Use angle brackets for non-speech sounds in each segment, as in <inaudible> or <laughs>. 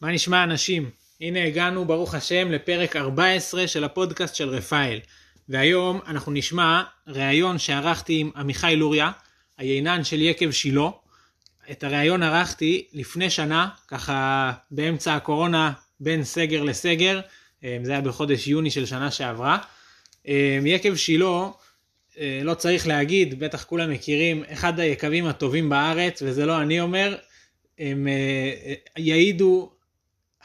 מה נשמע אנשים? הנה הגענו ברוך השם לפרק 14 של הפודקאסט של רפאל. והיום אנחנו נשמע ראיון שערכתי עם עמיחי לוריה, היינן של יקב שילה. את הראיון ערכתי לפני שנה, ככה באמצע הקורונה, בין סגר לסגר, אה, זה היה בחודש יוני של שנה שעברה. אה, יקב שילה, אה, לא צריך להגיד, בטח כולם מכירים, אחד היקבים הטובים בארץ, וזה לא אני אומר, הם יעידו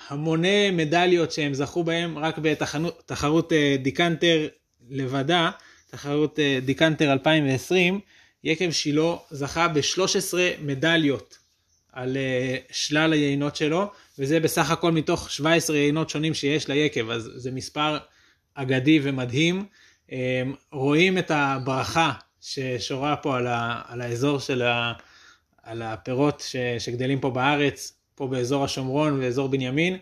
המוני מדליות שהם זכו בהם רק בתחרות דיקנטר לבדה, תחרות דיקנטר 2020, יקב שילה זכה ב-13 מדליות על שלל היינות שלו, וזה בסך הכל מתוך 17 יינות שונים שיש ליקב, אז זה מספר אגדי ומדהים. אמ, רואים את הברכה ששורה פה על, ה, על האזור של ה, על הפירות ש, שגדלים פה בארץ, פה באזור השומרון ואזור בנימין,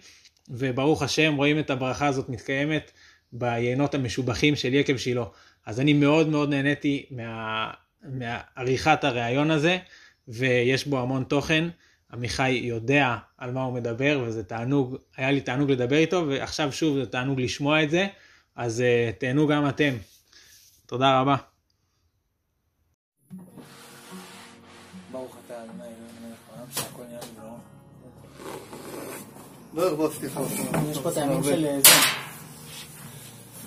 וברוך השם רואים את הברכה הזאת מתקיימת ביינות המשובחים של יקב שילה. אז אני מאוד מאוד נהניתי מה, מעריכת הראיון הזה, ויש בו המון תוכן. עמיחי יודע על מה הוא מדבר, וזה תענוג, היה לי תענוג לדבר איתו, ועכשיו שוב זה תענוג לשמוע את זה, אז uh, תהנו גם אתם. תודה רבה. לא הרבצתי לך. יש פה טעמים של אה, זה.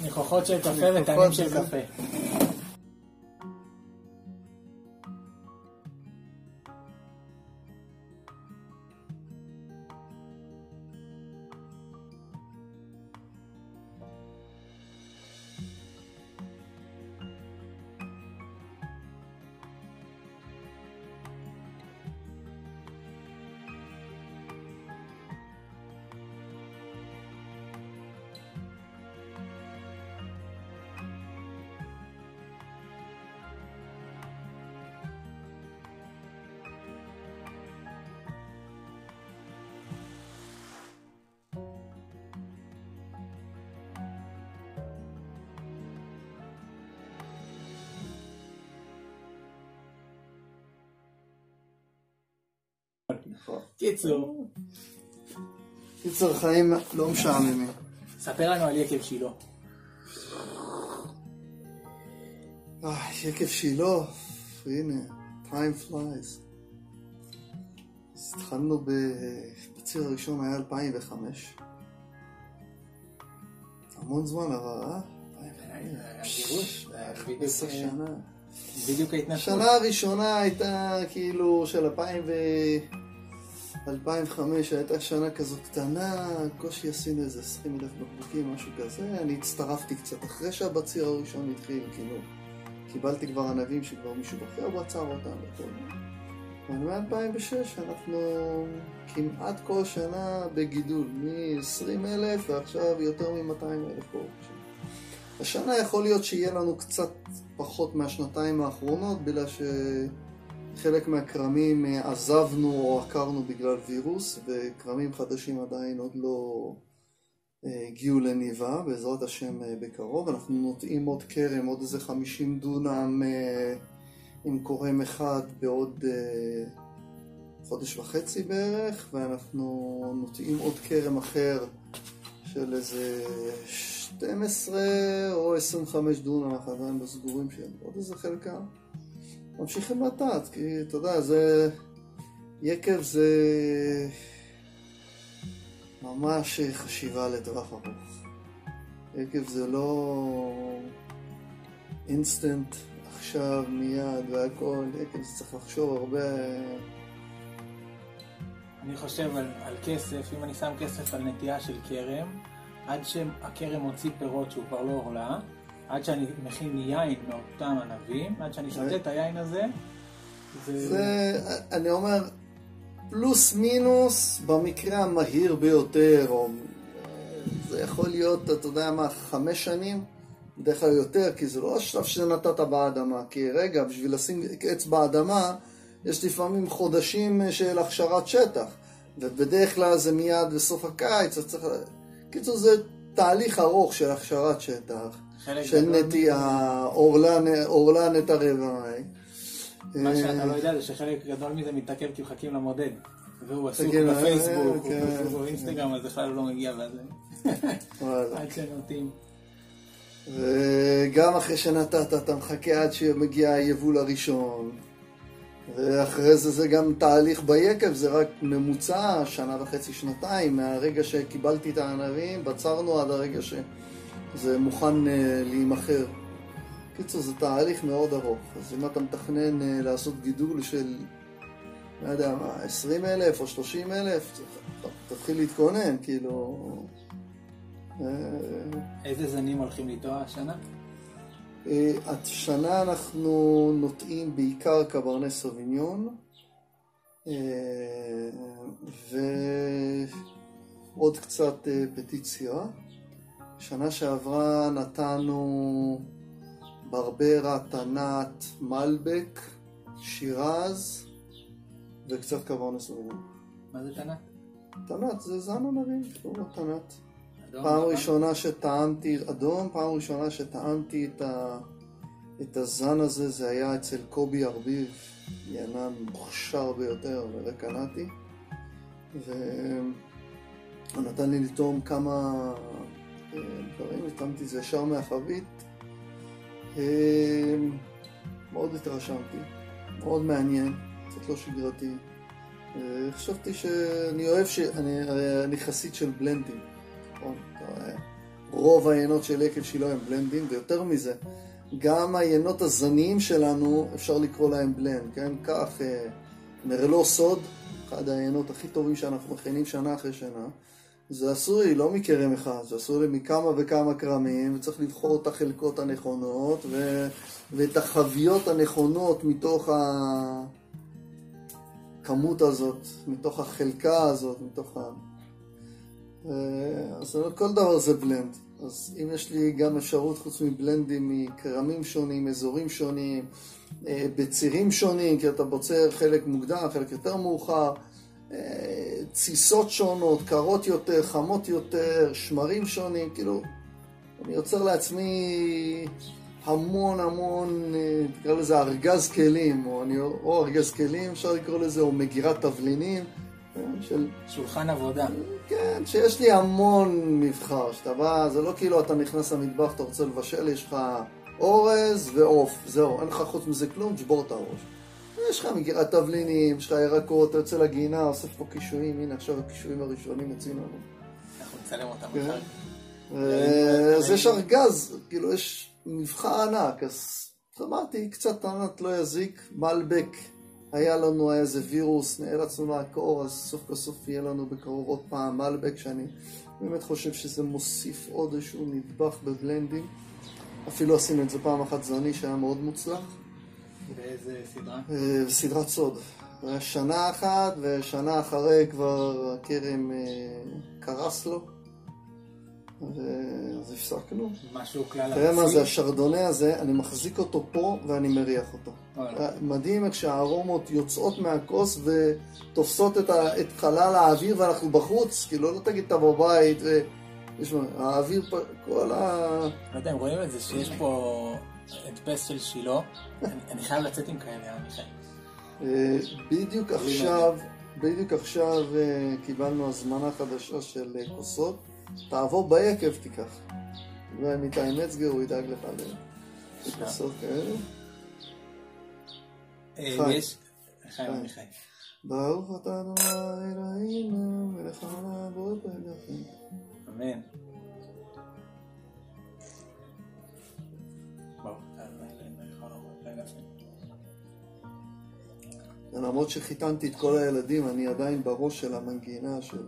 ניחוחות של קפה וטעמים של קפה. קיצור. קיצור, חיים לא משעממים. ספר לנו על יקב שילה. אה, יקב שילה, הנה, time flies. אז התחלנו בציר הראשון היה 2005. המון זמן עבר, אה? עשר שנה. בדיוק ההתנתקות. השנה הראשונה הייתה כאילו של 2000 ו... 2005 הייתה שנה כזאת קטנה, קושי עשינו איזה 20 אלף בקבוקים, משהו כזה. אני הצטרפתי קצת אחרי שהבציר הראשון התחיל, כאילו, קיבלתי כבר ענבים שכבר מישהו אחר בצר אותם וכל מ-2006 אנחנו כמעט כל שנה בגידול, מ-20 אלף ועכשיו יותר מ-200 אלף פה. השנה יכול להיות שיהיה לנו קצת פחות מהשנתיים האחרונות, בגלל ש... חלק מהכרמים אה, עזבנו או עקרנו בגלל וירוס, וכרמים חדשים עדיין עוד לא אה, הגיעו לניבה, בעזרת השם אה, בקרוב. אנחנו נוטעים עוד כרם, עוד איזה 50 דונם עם קורם אחד בעוד חודש וחצי בערך, ואנחנו נוטעים עוד כרם אחר של איזה 12 או 25 דונם, אנחנו עדיין לא סגורים שהם עוד איזה חלקה. ממשיכים לטעת, כי אתה יודע, זה... יקב זה ממש חשיבה לטווח ארוך. יקב זה לא אינסטנט, עכשיו, מיד והכל, יקב זה צריך לחשוב הרבה... אני חושב על, על כסף, אם אני שם כסף על נטייה של כרם, עד שהכרם מוציא פירות שהוא כבר לא עורלה, עד שאני מכין יין מאותם ענבים, עד שאני שותה את היין הזה, זה... זה, אני אומר, פלוס מינוס במקרה המהיר ביותר, או זה יכול להיות, אתה יודע מה, חמש שנים, בדרך כלל יותר, כי זה לא השלב שנתת באדמה, כי רגע, בשביל לשים עץ באדמה, יש לפעמים חודשים של הכשרת שטח, ובדרך כלל זה מיד בסוף הקיץ, אז צריך... קיצור, זה תהליך ארוך של הכשרת שטח. של נטייה, אורלן את הרבעי. מה שאתה לא יודע זה שחלק גדול מזה מתעכב כי מחכים למודד. והוא עסוק אה, בפייסבוק, כן, הוא. באינסטגרם, אז בכלל הוא לא מגיע. וואלה. עד שנוטים. וגם אחרי שנתת, אתה מחכה עד שמגיע היבול הראשון. ואחרי זה זה גם תהליך ביקב, זה רק ממוצע, שנה וחצי, שנתיים, מהרגע שקיבלתי את הענבים, בצרנו עד הרגע שזה מוכן אה, להימכר. קיצור, זה תהליך מאוד ארוך. אז אם אתה מתכנן אה, לעשות גידול של, לא יודע מה, 20 אלף או 30 אלף, תתחיל להתכונן, כאילו... אה, איזה זנים הולכים לטוע השנה? השנה אנחנו נוטעים בעיקר קברני סוביניון ועוד קצת פטיציה. שנה שעברה נתנו ברברה, תנת, מלבק, שירז וקצת קברני סוביניון. מה זה תנ"ך? תנת זה זן ענבים, קוראים לו תנת. אדום, פעם? ראשונה שטעמתי, אדום, פעם ראשונה שטעמתי את, ה, את הזן הזה, זה היה אצל קובי ארביב, ינן מוכשר ביותר, ורקנתי. והוא נתן לי לטעום כמה דברים, הטעמתי את זה ישר מהחבית. אה, מאוד התרשמתי, מאוד מעניין, קצת לא שגרתי. אה, חשבתי שאני אוהב, ש... אני, אני חסיד של בלנדים. נכון? רוב היינות של יקב שילה הם בלנדים, ויותר מזה, גם היינות הזניים שלנו, אפשר לקרוא להם בלנד, כן? כך, אה, נרלו סוד, אחד היינות הכי טובים שאנחנו מכינים שנה אחרי שנה, זה עשוי לא מכרם אחד, זה עשוי מכמה וכמה כרמים, וצריך לבחור את החלקות הנכונות ו... ואת החביות הנכונות מתוך הכמות הזאת, מתוך החלקה הזאת, מתוך ה... אה, אז כל דבר זה בלנד. אז אם יש לי גם אפשרות חוץ מבלנדים מכרמים שונים, אזורים שונים, אה, בצירים שונים, כי אתה בוצר חלק מוקדם, חלק יותר מאוחר, תסיסות שונות, קרות יותר, חמות יותר, שמרים שונים, כאילו, אני יוצר לעצמי המון המון, תקרא לזה ארגז כלים, או, אני, או ארגז כלים אפשר לקרוא לזה, או מגירת תבלינים, של שולחן עבודה. כן, שיש לי המון מבחר, שאתה בא, זה לא כאילו אתה נכנס למטבח, אתה רוצה לבשל, יש לך אורז ועוף, זהו, אין לך חוץ מזה כלום, תשבור את הראש. יש לך מגירת תבלינים, יש לך ירקות, אתה יוצא לגינה, אוסף פה קישואים, הנה עכשיו הקישואים הראשונים יוצאים לנו. אנחנו נצלם אותם כן. אחר. אה, אז יש ארגז, כאילו יש מבחר ענק, אז אמרתי, קצת טענת לא יזיק, מלבק, היה לנו איזה וירוס, נאלצנו לעקור, אז סוף כל סוף יהיה לנו בקרוב עוד פעם מלבק, שאני באמת חושב שזה מוסיף עוד איזשהו נדבך בבלנדים. אפילו עשינו את זה פעם אחת זני שהיה מאוד מוצלח. באיזה סדרה? אה, סדרת סוד. היה שנה אחת, ושנה אחרי כבר הכרם אה, קרס לו. אז הפסקנו. משהו כלל תראה מה ארצי? זה השרדונה הזה, אני מחזיק אותו פה ואני מריח אותו. וואלה. מדהים איך שהארומות יוצאות מהכוס ותופסות את, ה, את חלל האוויר ואנחנו בחוץ, כאילו לא תגיד אתה בבית, ו... יש מה, האוויר, כל ה... לא יודע אם רואים את זה שיש פה הדפס של שילה. אני- חייב לצאת עם כאלה, אה, מיכאל. אה, בדיוק עכשיו, בדיוק עכשיו אה, קיבלנו הזמנה חדשה של אה, כוסות, תעבור ביקב תיקח. ואם איתי מצגר הוא ידאג לך לכוסות כאלה. אה. יש... חיים. עמיחי. ברוך אתה אדוני אלוהינו מלך העולם בורא פלגים. אמן. למרות שחיתנתי את כל הילדים, אני עדיין בראש של המנגינה של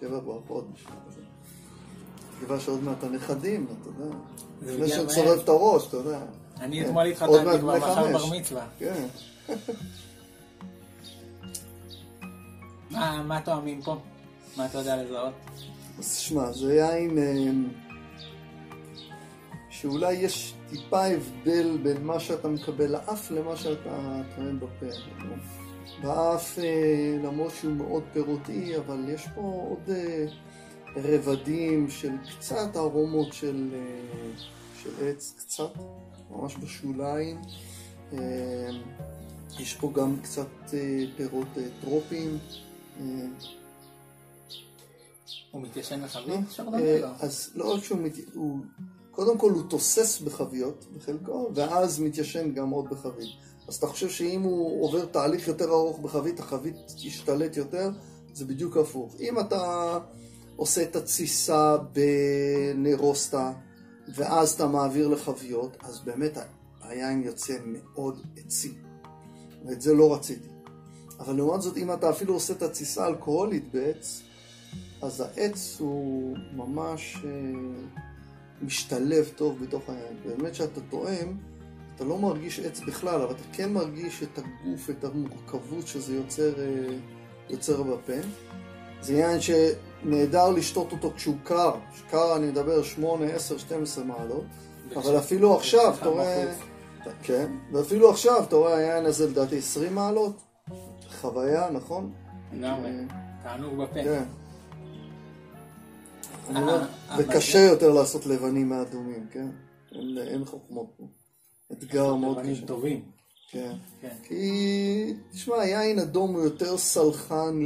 שבע ברכות. תקווה שעוד מעט הנכדים, אתה יודע. לפני שנסובב. את הראש, אתה יודע. אני כן. אתמול התחתנתי כבר מחר. בר מצווה. כן. <laughs> מה טועמים פה? מה אתה יודע לזהות? אז שמע, זה יין אמ, שאולי יש טיפה הבדל בין מה שאתה מקבל לאף למה שאתה טועם בפה. באף, אה, למרות שהוא מאוד פירותי, אבל יש פה עוד אה, רבדים של קצת ארומות של, אה, של עץ, קצת, ממש בשוליים. יש פה גם קצת פירות טרופיים, הוא מתיישן לו. אז לא רק שהוא, מת- הוא, קודם כל הוא תוסס בחביות בחלקו, ואז מתיישן גם עוד בחבית. אז אתה חושב שאם הוא עובר תהליך יותר ארוך בחבית, החבית תשתלט יותר, זה בדיוק הפוך. אם אתה עושה את התסיסה בנרוסטה, ואז אתה מעביר לחביות, אז באמת היין יוצא מאוד עצי. ואת זה לא רציתי. אבל לעומת זאת, אם אתה אפילו עושה את התסיסה האלכוהולית בעץ, אז העץ הוא ממש אה, משתלב טוב בתוך היין. באמת שאתה טועם, אתה לא מרגיש עץ בכלל, אבל אתה כן מרגיש את הגוף, את המורכבות שזה יוצר, אה, יוצר בפה. זה יין שנהדר לשתות אותו כשהוא קר. קר אני מדבר 8, 10, 12 מעלות. אבל אפילו עכשיו, אתה רואה... כן, ואפילו עכשיו, אתה רואה היין הזה לדעתי 20 מעלות. חוויה, נכון? לגמרי. אה, תענוג בפה. כן. אה, וקשה יותר לעשות לבנים מאדומים, כן? אין חוכמות פה. אתגר מאוד קשה. טובים. כן. כן. כי, תשמע, יין אדום הוא יותר סלחן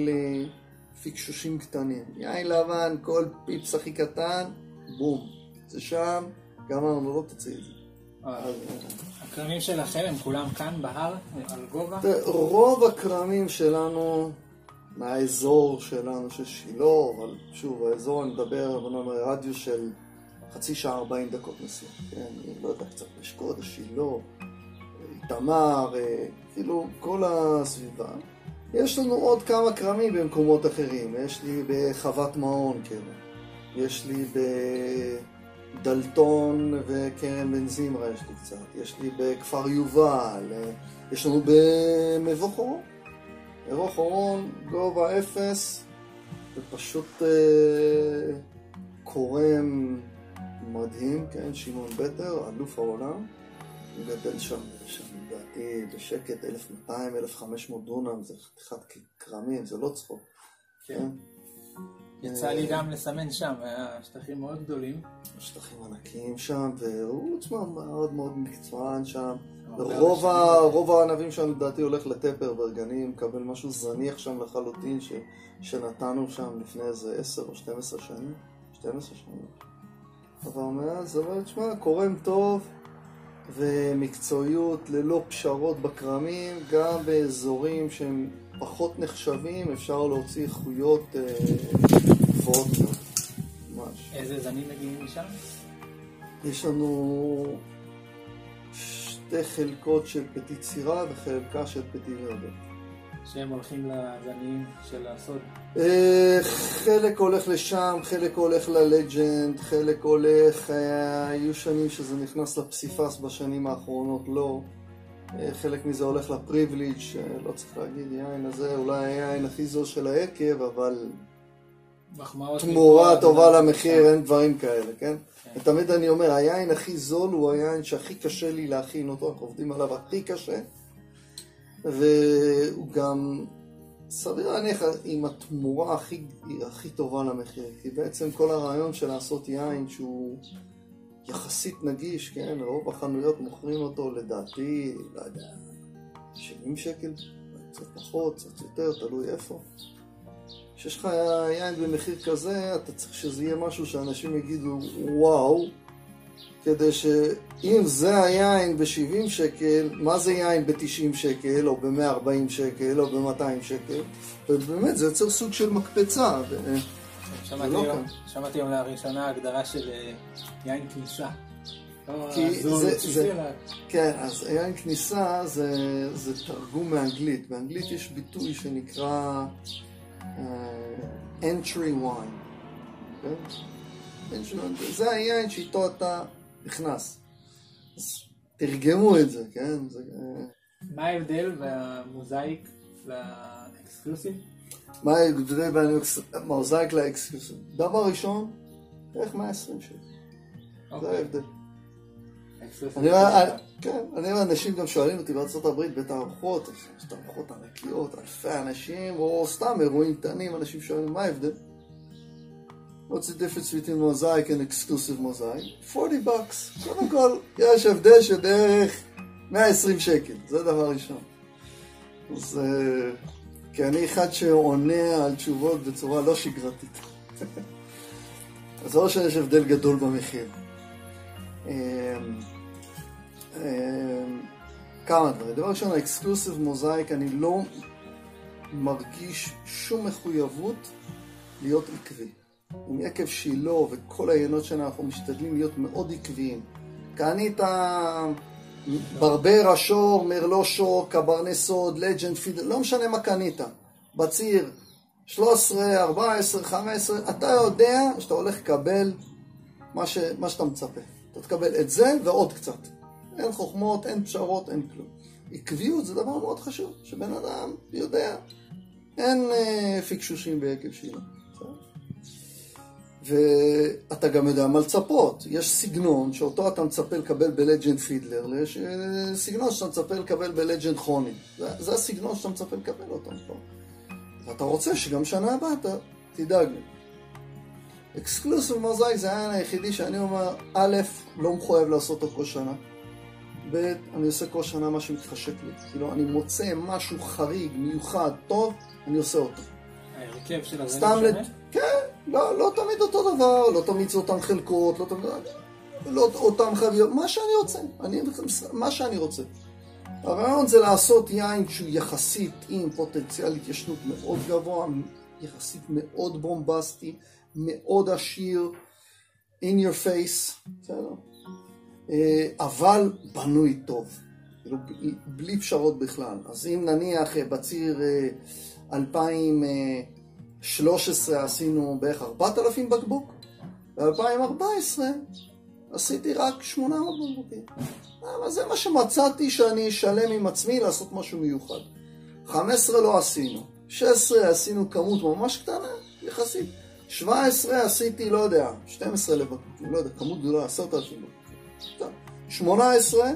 לפיקשושים קטנים. יין לבן, כל פיפס הכי קטן, בום. זה שם, גמרנו, לא תוציא את זה. אה, הכרמים שלכם הם כולם כאן בהר, על גובה? רוב הכרמים שלנו מהאזור שלנו של שילה, אבל שוב, האזור אני מדבר, בוא נאמר, רדיוס של חצי שעה, 40 דקות נסיעה, כן? אני לא יודע, קצת אשקוד, שילה, איתמר, אה, כאילו כל הסביבה. יש לנו עוד כמה כרמים במקומות אחרים, יש לי בחוות מעון כרם, יש לי בדלתון וכרם בן זמרה יש לי קצת, יש לי בכפר יובל, יש לנו במבוא חורון. מבוא חורון, גובה אפס, ופשוט אה, קורם מדהים, כן, שמעון בטר, אלוף העולם. גדל שם, שם לדעתי בשקט 1,200-1,500 דונם, זה חתיכת כרמים, זה לא צחוק. כן. יצא לי גם לסמן שם, היה שטחים מאוד גדולים. שטחים ענקיים שם, והוא תשמע מאוד מאוד מקצוען שם. רוב, אנשים- ה, רוב הענבים שם לדעתי הולך לטפר ברגנים, מקבל משהו זניח שם לחלוטין ש, שנתנו שם לפני איזה 10 או 12 שנים. 12 שנים. אבל מאז, אבל תשמע, קורם טוב ומקצועיות ללא פשרות בכרמים, גם באזורים שהם פחות נחשבים אפשר להוציא איכויות אה, גבוהות מאוד. ממש. איזה זנים מגיעים משם? יש לנו שתי חלקות של פטי צירה וחלקה של פטי ורבה. שהם הולכים לזנים של הסוד. אה, חלק הולך לשם, חלק הולך ללג'נד, חלק הולך, אה, היו שנים שזה נכנס לפסיפס בשנים האחרונות, לא. אה, חלק מזה הולך לפריבליג', לא צריך להגיד, יין הזה אולי היין הכי זול של היקב, אבל. תמורה טובה למחיר, אין דברים כאלה, כן? כן. ותמיד אני אומר, היין הכי זול הוא היין שהכי קשה לי להכין אותו, אנחנו עובדים עליו הכי קשה, והוא גם סביר להניח עם התמורה הכי, הכי טובה למחיר, כי בעצם כל הרעיון של לעשות יין שהוא יחסית נגיש, כן? רוב החנויות מוכרים אותו לדעתי, לא יודע, 70 שקל, קצת פחות, קצת יותר, תלוי איפה. כשיש לך יין במחיר כזה, אתה צריך שזה יהיה משהו שאנשים יגידו וואו, כדי שאם זה היין ב-70 שקל, מה זה יין ב-90 שקל, או ב-140 שקל, או ב-200 שקל, ובאמת זה יוצר סוג של מקפצה. ו- שמעתי זה לא היום- היום לראשונה הגדרה של אה, יין כניסה. לא כי הזול זה- הבסיסי, זה- אלא- כן, אז יין כניסה זה, זה תרגום מאנגלית. באנגלית יש ביטוי שנקרא uh, entry wine. כן? entry wine, זה היין שאיתו אתה נכנס. אז תרגמו את זה, כן? זה, אה, מה ההבדל במוזאיק לאקסקלוסיב? מה ההבדל בין לאקסקלוסיב? דבר ראשון, בערך 120 שקל. זה אוקיי. ההבדל. אני רואה, ככה. כן, אני רואה אנשים גם שואלים אותי בארצות הברית, בית הארוחות, יש תערוכות ענקיות, אלפי אנשים, או סתם אירועים קטנים, אנשים שואלים מה ההבדל? What's the difference between mosaic and exclusive mosaic? 40 bucks. קודם כל, יש הבדל של בערך 120 שקל, זה דבר ראשון. אז אה, כי אני אחד שעונה על תשובות בצורה לא שגרתית. <laughs> אז או שיש הבדל גדול במחיר. אמ, אמ, כמה דברים. דבר ראשון, האקסקלוסיב מוזאיק, אני לא מרגיש שום מחויבות להיות עקבי. יקב שילה וכל היינות שלנו, אנחנו משתדלים להיות מאוד עקביים. קנית ברבר, השור, מרלו שור, קברני סוד, לג'נד פידל, לא משנה מה קנית. בציר 13, 14, 15, אתה יודע שאתה הולך לקבל מה, ש, מה שאתה מצפה. אתה תקבל את זה ועוד קצת. אין חוכמות, אין פשרות, אין כלום. עקביות זה דבר מאוד חשוב, שבן אדם יודע. אין אה, פיקשושים ביקב שילה. ואתה גם יודע מה לצפות. יש סגנון שאותו אתה מצפה לקבל בלג'נד פידלר, יש סגנון שאתה מצפה לקבל בלג'נד חוני. זה, זה הסגנון שאתה מצפה לקבל אותו פה. ואתה רוצה שגם שנה הבאה אתה תדאג לי. אקסקלוסיב מוזאיק זה העניין היחידי שאני אומר, א', לא מחויב לעשות אותו כל שנה. ב', אני עושה כל שנה מה שמתחשק לי. כאילו, אני מוצא משהו חריג, מיוחד, טוב, אני עושה אותו. ההרכב של הגנים סתם שונה? כן, לא, לא תמיד אותו דבר, לא תמיד זה אותן חלקות, לא תמיד... לא אותן חביות, מה שאני רוצה, אני, מה שאני רוצה. הרעיון זה לעשות יין שהוא יחסית עם פוטנציאל התיישנות מאוד גבוה, יחסית מאוד בומבסטי, מאוד עשיר, in your face, בסדר? אה, אבל בנוי טוב, כאילו, בלי פשרות בכלל. אז אם נניח אה, בציר אה, 2013 עשינו בערך 4,000 בקבוק, ב-2014 עשיתי רק 800 בקבוקים. אבל זה מה שמצאתי שאני אשלם עם עצמי לעשות משהו מיוחד. 15 לא עשינו, 16 עשינו כמות ממש קטנה, יחסית. 17 עשיתי, לא יודע, 12 לבקבוקים, לא יודע, כמות גדולה, 10,000 בקבוקים. 18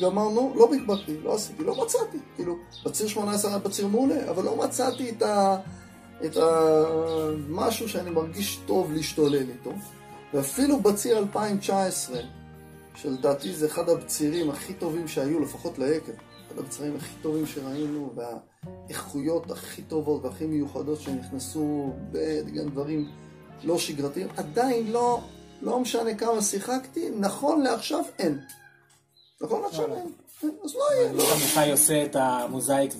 גמרנו, לא בקבקתי, לא עשיתי, לא מצאתי. כאילו, בציר 18 היה בציר מעולה, אבל לא מצאתי את ה... את המשהו שאני מרגיש טוב להשתולל איתו. ואפילו בציר 2019, שלדעתי זה אחד הבצירים הכי טובים שהיו, לפחות ליקב, אחד הבצירים הכי טובים שראינו, והאיכויות הכי טובות והכי מיוחדות שנכנסו בגם דברים לא שגרתיים, עדיין לא, לא משנה כמה שיחקתי, נכון לעכשיו אין. נכון לעכשיו אין. אין, אז לא יהיה. לא. עמיחי עושה את המוזאיק,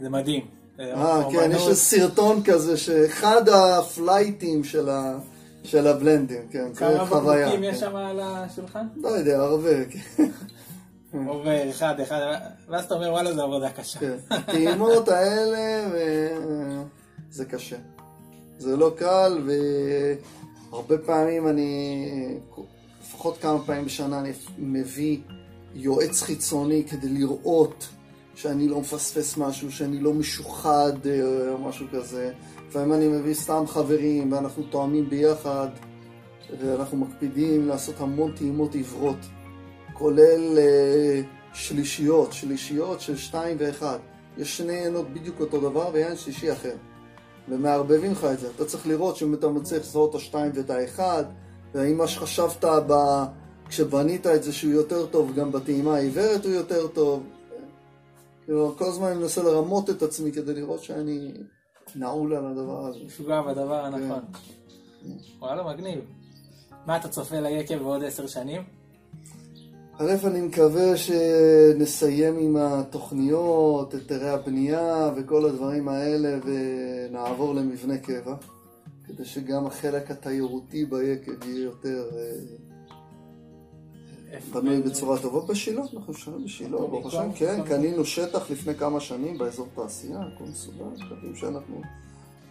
זה מדהים. זה אה, כן. יש איזה סרטון כזה שאחד הפלייטים של ה... של הבלנדים, כן, זה כמה חוויה. בקבוקים כן. יש שם על השולחן? לא יודע, הרבה, כן. עובר אחד אחד, ואז אתה אומר וואלה זה עבודה קשה. כן. הטעימות האלה, זה קשה. זה לא קל, והרבה פעמים אני, לפחות כמה פעמים בשנה אני מביא יועץ חיצוני כדי לראות שאני לא מפספס משהו, שאני לא משוחד אה, או משהו כזה. לפעמים אני מביא סתם חברים ואנחנו תואמים ביחד, ואנחנו מקפידים לעשות המון טעימות עיוורות. כולל אה, שלישיות, שלישיות של שתיים ואחד. יש שני עיינות בדיוק אותו דבר ויין שלישי אחר. ומערבבים לך את זה. אתה צריך לראות שאם אתה מצליח לזהות את השתיים ואת האחד, והאם מה שחשבת ב... כשבנית את זה שהוא יותר טוב, גם בטעימה העיוורת הוא יותר טוב. כל הזמן אני מנסה לרמות את עצמי כדי לראות שאני נעול על הדבר הזה. משוגע בדבר הנכון. כן. וואלה מגניב. מה אתה צופה ליקב בעוד עשר שנים? א', אני מקווה שנסיים עם התוכניות, היתרי הבנייה וכל הדברים האלה ונעבור למבנה קבע, כדי שגם החלק התיירותי ביקב יהיה יותר אה, בנוי? בצורה טובה. בשילה, אנחנו שנים בשילה, ברוך השם, כן. קנינו שטח לפני כמה שנים באזור תעשייה, הכל מסודר, מקווים שאנחנו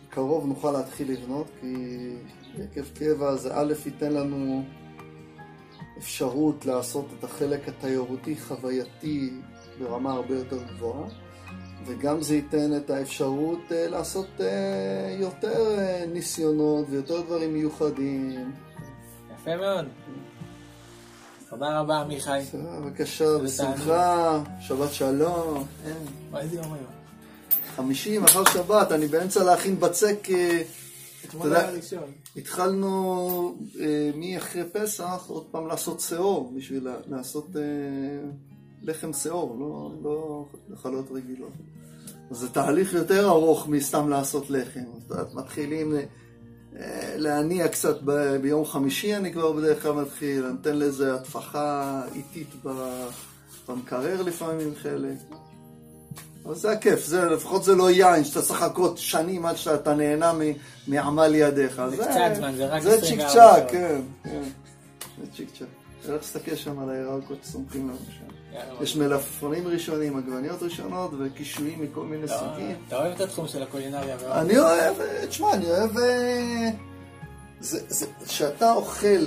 קרוב נוכל להתחיל לבנות, כי יקב קבע זה א', ייתן לנו אפשרות לעשות את החלק התיירותי חווייתי ברמה הרבה יותר גבוהה, וגם זה ייתן את האפשרות אה, לעשות אה, יותר אה, ניסיונות ויותר דברים מיוחדים. יפה מאוד. תודה רבה עמיחי. בבקשה, בשמחה, שבת שלום. וואי, איזה יום היום. חמישי, מחר שבת, אני באמצע להכין בצק. אה, אתמול היה ראשון. התחלנו אה, מאחרי פסח עוד פעם לעשות שאור, בשביל לעשות אה, לחם שאור, לא, לא חלות רגילות. זה תהליך יותר ארוך מסתם לעשות לחם. מתחילים להניע קצת ב- ביום חמישי, אני כבר בדרך כלל מתחיל, אני נותן לזה הטפחה איטית ב- במקרר לפעמים חלק. אבל זה הכיף, זה, לפחות זה לא יין שאתה צריך לחכות שנים עד שאתה נהנה מ- מעמל ידיך. זה קצת זמן, זה רק זה 24 צ'יק שעות. צ'אק, כן, כן. זה צ'יק צ'אק. צריך להסתכל שם על הירקות שסומכים לנו שם. יש מלפפונים ראשונים, עגבניות ראשונות וקישואים מכל מיני סוגים. אתה אוהב את התחום של הקולינריה. אני אוהב, תשמע, אני אוהב... אה, זה- זה- שאתה אוכל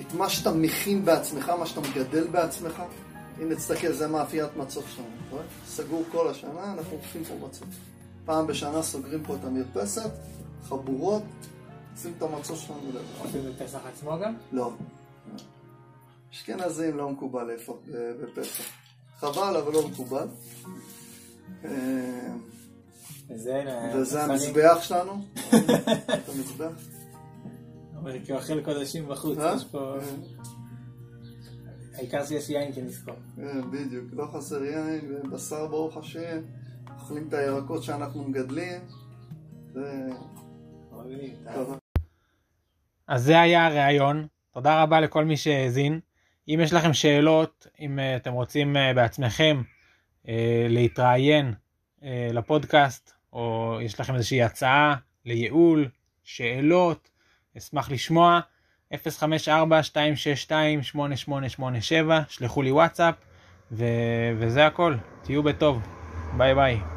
את מה שאתה מכין בעצמך, מה שאתה מגדל בעצמך, הנה תסתכל, זה מאפיית מצות שלנו, אתה רואה? סגור כל השנה, אנחנו אוכלים פה מצות. פעם בשנה סוגרים פה את המרפסת, חבורות, עושים את המצות שלנו לבד. עושים בפסח עצמו גם? לא. אשכנזים לא מקובל לאפות ב- בפסח. חבל, אבל לא מקובל. אה, וזה... המזבח שלנו. <laughs> את המזבח. אומר, כאוכל קודשים בחוץ, אה? יש פה... העיקר שיש יין כנזכור. בדיוק. לא חסר יין ובשר ברוך השם. אוכלים את הירקות שאנחנו מגדלים. אז זה היה הראיון. תודה רבה לכל מי שהאזין. אם יש לכם שאלות, אם אה, אתם רוצים אה, בעצמכם אה, להתראיין לפודקאסט, או יש לכם איזושהי הצעה לייעול, שאלות, אשמח לשמוע. 054-262-8887, שלחו לי וואטסאפ, ו- וזה הכל. תהיו בטוב. ביי ביי.